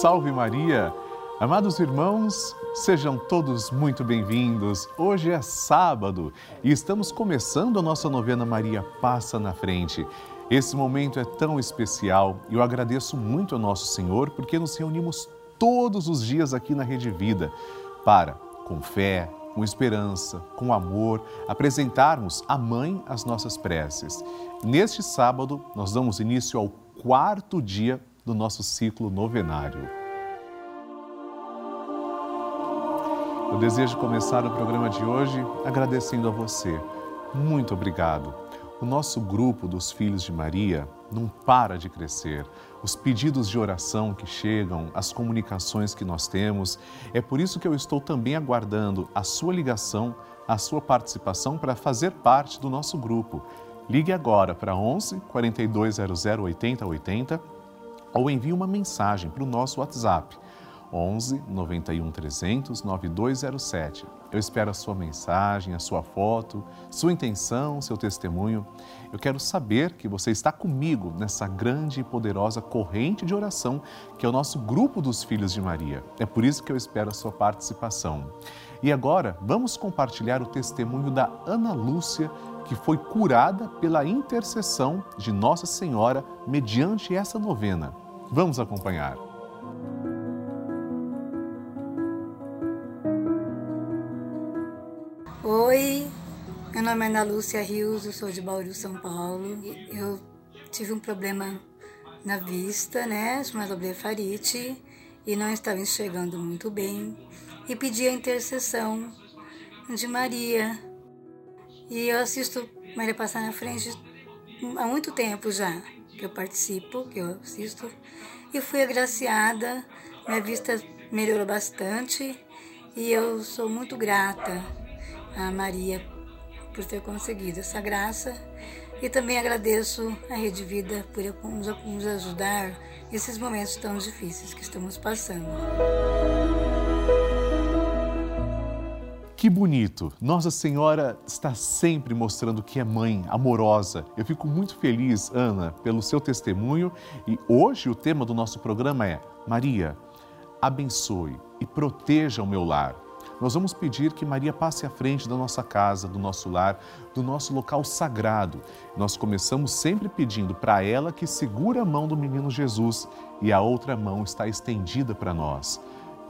salve Maria! Amados irmãos, sejam todos muito bem-vindos. Hoje é sábado e estamos começando a nossa novena Maria Passa na Frente. Esse momento é tão especial e eu agradeço muito ao nosso Senhor porque nos reunimos todos os dias aqui na Rede Vida para, com fé, com esperança, com amor, apresentarmos à Mãe as nossas preces. Neste sábado, nós damos início ao quarto dia do nosso ciclo novenário. Eu desejo começar o programa de hoje agradecendo a você. Muito obrigado. O nosso grupo dos Filhos de Maria não para de crescer. Os pedidos de oração que chegam, as comunicações que nós temos, é por isso que eu estou também aguardando a sua ligação, a sua participação para fazer parte do nosso grupo. Ligue agora para 11 4200 8080 ou envie uma mensagem para o nosso WhatsApp 11 91 300 9207. Eu espero a sua mensagem, a sua foto, sua intenção, seu testemunho. Eu quero saber que você está comigo nessa grande e poderosa corrente de oração que é o nosso grupo dos Filhos de Maria. É por isso que eu espero a sua participação. E agora, vamos compartilhar o testemunho da Ana Lúcia, que foi curada pela intercessão de Nossa Senhora mediante essa novena. Vamos acompanhar. Oi, meu nome é Ana Lúcia Rios, eu sou de Bauru, São Paulo. Eu tive um problema na vista, né, chamado blefarite, e não estava enxergando muito bem. E pedi a intercessão de Maria. E eu assisto Maria passar na frente há muito tempo já, que eu participo, que eu assisto. E fui agraciada, minha vista melhorou bastante e eu sou muito grata a Maria por ter conseguido essa graça e também agradeço a Rede Vida por nos ajudar nesses momentos tão difíceis que estamos passando. Que bonito! Nossa Senhora está sempre mostrando que é mãe amorosa. Eu fico muito feliz, Ana, pelo seu testemunho e hoje o tema do nosso programa é Maria, abençoe e proteja o meu lar nós vamos pedir que Maria passe à frente da nossa casa, do nosso lar, do nosso local sagrado. Nós começamos sempre pedindo para ela que segura a mão do menino Jesus e a outra mão está estendida para nós.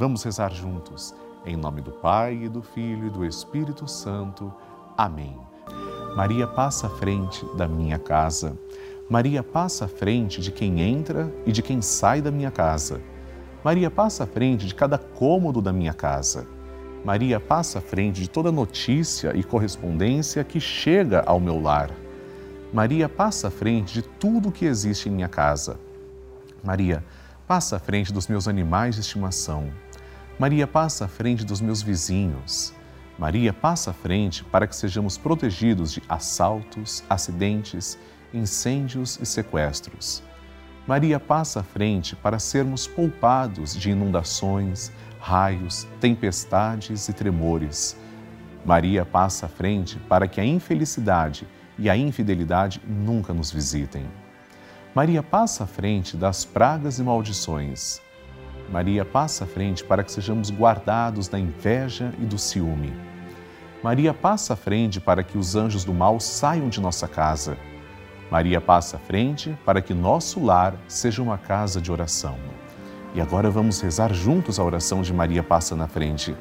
Vamos rezar juntos. Em nome do Pai e do Filho e do Espírito Santo. Amém. Maria passa à frente da minha casa. Maria passa à frente de quem entra e de quem sai da minha casa. Maria passa à frente de cada cômodo da minha casa. Maria passa à frente de toda notícia e correspondência que chega ao meu lar. Maria passa à frente de tudo que existe em minha casa. Maria passa à frente dos meus animais de estimação. Maria passa à frente dos meus vizinhos. Maria passa à frente para que sejamos protegidos de assaltos, acidentes, incêndios e sequestros. Maria passa à frente para sermos poupados de inundações, raios, tempestades e tremores. Maria passa à frente para que a infelicidade e a infidelidade nunca nos visitem. Maria passa à frente das pragas e maldições. Maria passa à frente para que sejamos guardados da inveja e do ciúme. Maria passa à frente para que os anjos do mal saiam de nossa casa. Maria passa à frente para que nosso lar seja uma casa de oração. E agora vamos rezar juntos a oração de Maria Passa na Frente.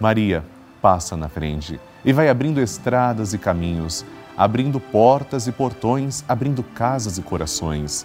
Maria passa na frente e vai abrindo estradas e caminhos, abrindo portas e portões, abrindo casas e corações.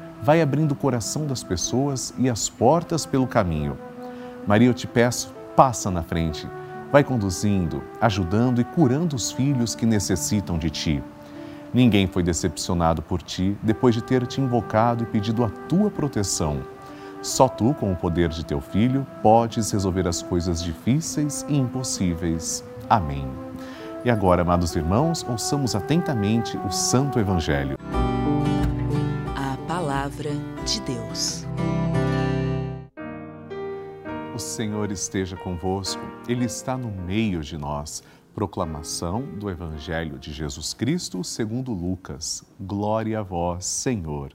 Vai abrindo o coração das pessoas e as portas pelo caminho. Maria, eu te peço, passa na frente. Vai conduzindo, ajudando e curando os filhos que necessitam de ti. Ninguém foi decepcionado por ti depois de ter te invocado e pedido a tua proteção. Só tu, com o poder de teu Filho, podes resolver as coisas difíceis e impossíveis. Amém. E agora, amados irmãos, ouçamos atentamente o Santo Evangelho. Palavra de Deus. O Senhor esteja convosco, Ele está no meio de nós. Proclamação do Evangelho de Jesus Cristo segundo Lucas. Glória a vós, Senhor.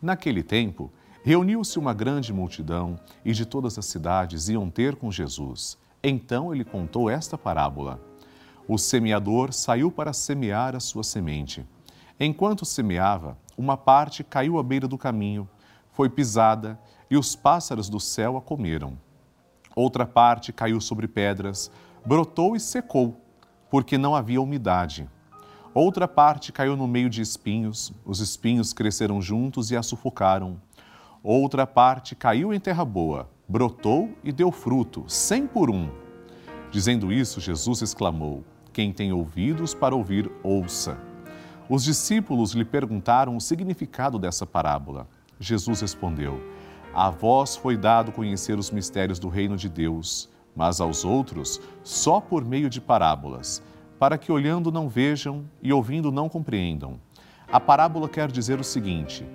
Naquele tempo, Reuniu-se uma grande multidão e de todas as cidades iam ter com Jesus. Então ele contou esta parábola. O semeador saiu para semear a sua semente. Enquanto semeava, uma parte caiu à beira do caminho, foi pisada e os pássaros do céu a comeram. Outra parte caiu sobre pedras, brotou e secou, porque não havia umidade. Outra parte caiu no meio de espinhos, os espinhos cresceram juntos e a sufocaram. Outra parte caiu em terra boa, brotou e deu fruto, cem por um. Dizendo isso, Jesus exclamou: Quem tem ouvidos para ouvir, ouça. Os discípulos lhe perguntaram o significado dessa parábola. Jesus respondeu: A vós foi dado conhecer os mistérios do reino de Deus, mas aos outros só por meio de parábolas, para que olhando não vejam e ouvindo não compreendam. A parábola quer dizer o seguinte: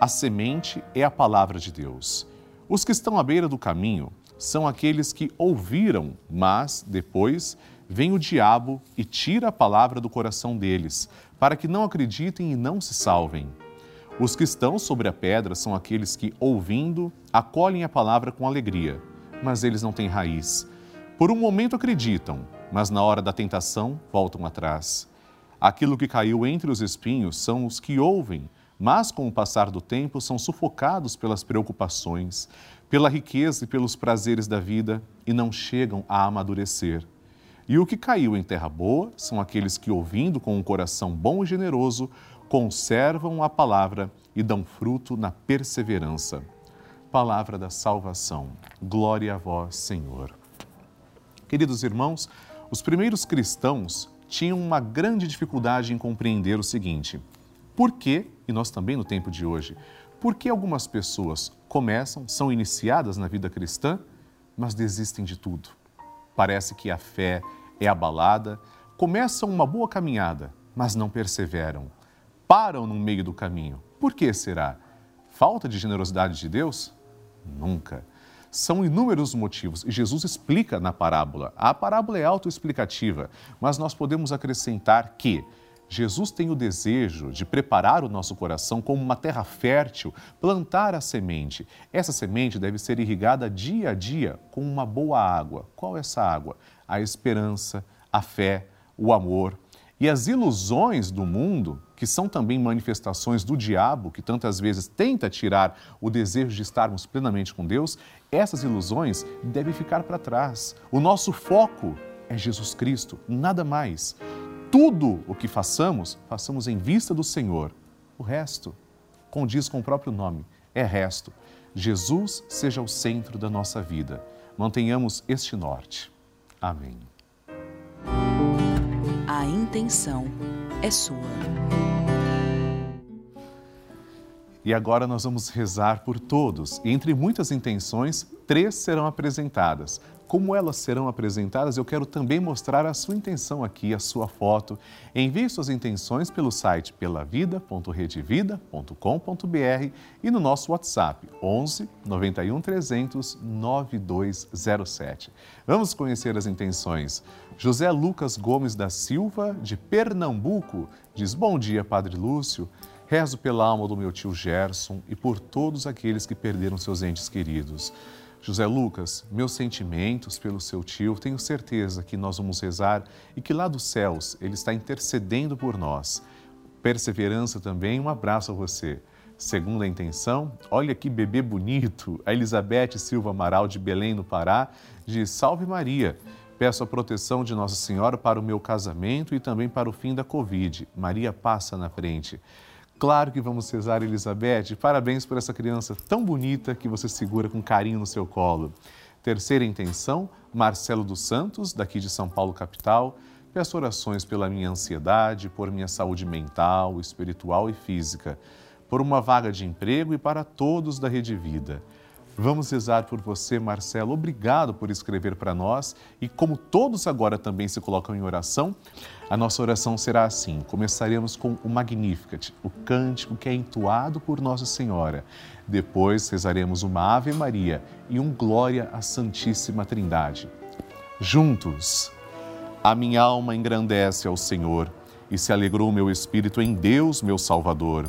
a semente é a palavra de Deus. Os que estão à beira do caminho são aqueles que ouviram, mas depois vem o diabo e tira a palavra do coração deles, para que não acreditem e não se salvem. Os que estão sobre a pedra são aqueles que, ouvindo, acolhem a palavra com alegria, mas eles não têm raiz. Por um momento acreditam, mas na hora da tentação voltam atrás. Aquilo que caiu entre os espinhos são os que ouvem, mas com o passar do tempo são sufocados pelas preocupações, pela riqueza e pelos prazeres da vida e não chegam a amadurecer. E o que caiu em terra boa são aqueles que, ouvindo com um coração bom e generoso, conservam a palavra e dão fruto na perseverança. Palavra da salvação. Glória a vós, Senhor. Queridos irmãos, os primeiros cristãos tinham uma grande dificuldade em compreender o seguinte: por que, e nós também no tempo de hoje, por que algumas pessoas começam, são iniciadas na vida cristã, mas desistem de tudo? Parece que a fé é abalada, começam uma boa caminhada, mas não perseveram. Param no meio do caminho. Por que será? Falta de generosidade de Deus? Nunca. São inúmeros motivos e Jesus explica na parábola. A parábola é autoexplicativa, mas nós podemos acrescentar que Jesus tem o desejo de preparar o nosso coração como uma terra fértil, plantar a semente. Essa semente deve ser irrigada dia a dia com uma boa água. Qual é essa água? A esperança, a fé, o amor. E as ilusões do mundo, que são também manifestações do diabo, que tantas vezes tenta tirar o desejo de estarmos plenamente com Deus, essas ilusões devem ficar para trás. O nosso foco é Jesus Cristo, nada mais tudo o que façamos, façamos em vista do Senhor. O resto condiz com o próprio nome, é resto. Jesus seja o centro da nossa vida. Mantenhamos este norte. Amém. A intenção é sua. E agora nós vamos rezar por todos. E entre muitas intenções, três serão apresentadas. Como elas serão apresentadas, eu quero também mostrar a sua intenção aqui, a sua foto. Envie suas intenções pelo site pelavida.redevida.com.br e no nosso WhatsApp 11 91 300 9207. Vamos conhecer as intenções. José Lucas Gomes da Silva, de Pernambuco, diz: Bom dia, Padre Lúcio. Rezo pela alma do meu tio Gerson e por todos aqueles que perderam seus entes queridos. José Lucas, meus sentimentos pelo seu tio, tenho certeza que nós vamos rezar e que lá dos céus ele está intercedendo por nós. Perseverança também, um abraço a você. Segunda intenção, olha que bebê bonito, a Elizabeth Silva Amaral de Belém, no Pará, diz: Salve Maria. Peço a proteção de Nossa Senhora para o meu casamento e também para o fim da Covid. Maria passa na frente. Claro que vamos rezar, Elizabeth. Parabéns por essa criança tão bonita que você segura com carinho no seu colo. Terceira intenção, Marcelo dos Santos, daqui de São Paulo, capital. Peço orações pela minha ansiedade, por minha saúde mental, espiritual e física, por uma vaga de emprego e para todos da Rede Vida. Vamos rezar por você, Marcelo. Obrigado por escrever para nós. E como todos agora também se colocam em oração, a nossa oração será assim: começaremos com o Magnificat, o cântico que é entoado por Nossa Senhora. Depois rezaremos uma Ave Maria e um Glória à Santíssima Trindade. Juntos, a minha alma engrandece ao Senhor e se alegrou meu espírito em Deus, meu Salvador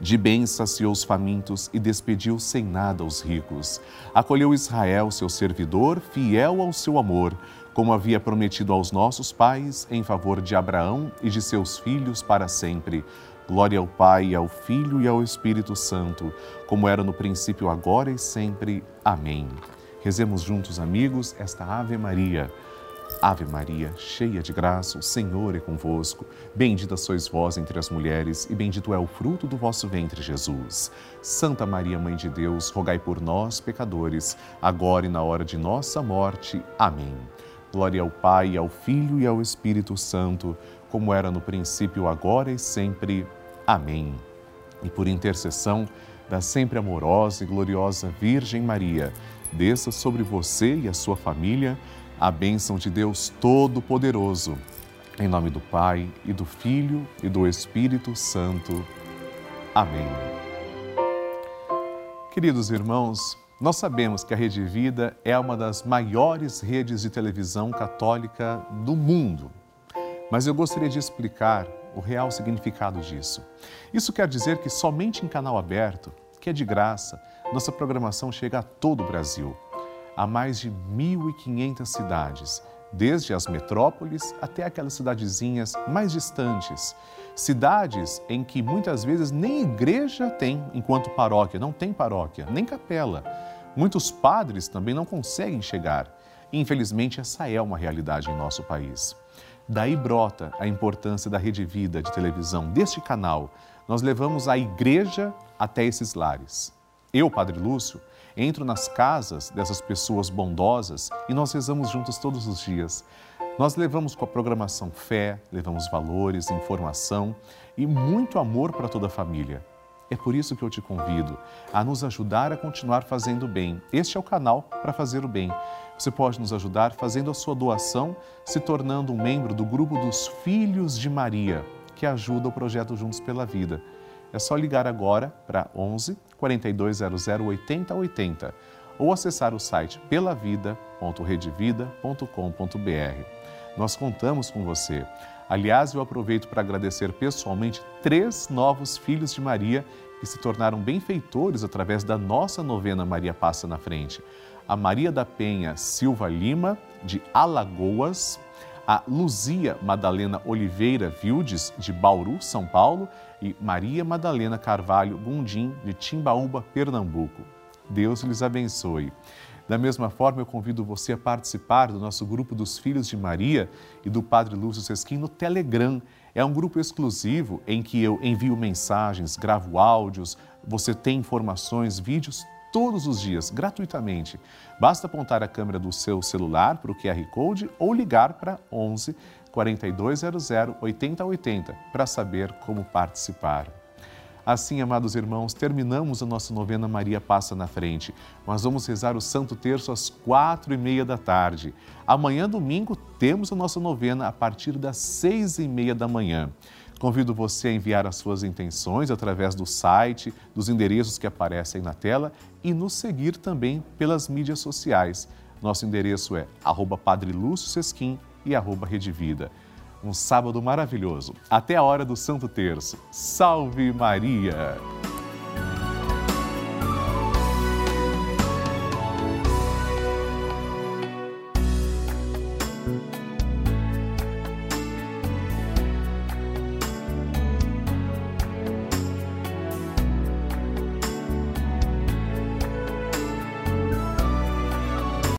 De bem saciou os famintos e despediu sem nada os ricos. Acolheu Israel, seu servidor, fiel ao seu amor, como havia prometido aos nossos pais, em favor de Abraão e de seus filhos para sempre. Glória ao Pai, ao Filho e ao Espírito Santo, como era no princípio, agora e sempre. Amém. Rezemos juntos, amigos, esta Ave Maria. Ave Maria, cheia de graça, o Senhor é convosco. Bendita sois vós entre as mulheres, e bendito é o fruto do vosso ventre, Jesus. Santa Maria, Mãe de Deus, rogai por nós, pecadores, agora e na hora de nossa morte. Amém. Glória ao Pai, ao Filho e ao Espírito Santo, como era no princípio, agora e sempre. Amém. E por intercessão da sempre amorosa e gloriosa Virgem Maria, desça sobre você e a sua família a bênção de Deus Todo-Poderoso. Em nome do Pai, e do Filho, e do Espírito Santo. Amém. Queridos irmãos, nós sabemos que a Rede Vida é uma das maiores redes de televisão católica do mundo. Mas eu gostaria de explicar o real significado disso. Isso quer dizer que somente em canal aberto, que é de graça, nossa programação chega a todo o Brasil a mais de 1.500 cidades, desde as metrópoles até aquelas cidadezinhas mais distantes. Cidades em que muitas vezes nem igreja tem enquanto paróquia, não tem paróquia, nem capela. Muitos padres também não conseguem chegar. Infelizmente, essa é uma realidade em nosso país. Daí brota a importância da Rede Vida de televisão, deste canal. Nós levamos a igreja até esses lares. Eu, Padre Lúcio, entro nas casas dessas pessoas bondosas e nós rezamos juntos todos os dias. Nós levamos com a programação fé, levamos valores, informação e muito amor para toda a família. É por isso que eu te convido a nos ajudar a continuar fazendo bem. Este é o canal para fazer o bem. Você pode nos ajudar fazendo a sua doação, se tornando um membro do grupo dos Filhos de Maria, que ajuda o projeto Juntos pela Vida. É só ligar agora para 11 4200 8080 ou acessar o site pelavida.redevida.com.br. Nós contamos com você. Aliás, eu aproveito para agradecer pessoalmente três novos filhos de Maria que se tornaram benfeitores através da nossa novena Maria Passa na Frente. A Maria da Penha Silva Lima, de Alagoas, a Luzia Madalena Oliveira Vildes, de Bauru, São Paulo, e Maria Madalena Carvalho Gundim, de Timbaúba, Pernambuco. Deus lhes abençoe. Da mesma forma, eu convido você a participar do nosso grupo dos Filhos de Maria e do Padre Lúcio Sesquim no Telegram. É um grupo exclusivo em que eu envio mensagens, gravo áudios, você tem informações, vídeos todos os dias, gratuitamente. Basta apontar a câmera do seu celular para o QR Code ou ligar para 11 4200 8080 para saber como participar. Assim, amados irmãos, terminamos a nossa novena Maria Passa na Frente. Nós vamos rezar o Santo Terço às quatro e meia da tarde. Amanhã, domingo, temos a nossa novena a partir das seis e meia da manhã. Convido você a enviar as suas intenções através do site, dos endereços que aparecem na tela e nos seguir também pelas mídias sociais. Nosso endereço é arroba Padre Lúcio Sesquim e arroba Rede Vida. Um sábado maravilhoso. Até a hora do Santo Terço. Salve Maria!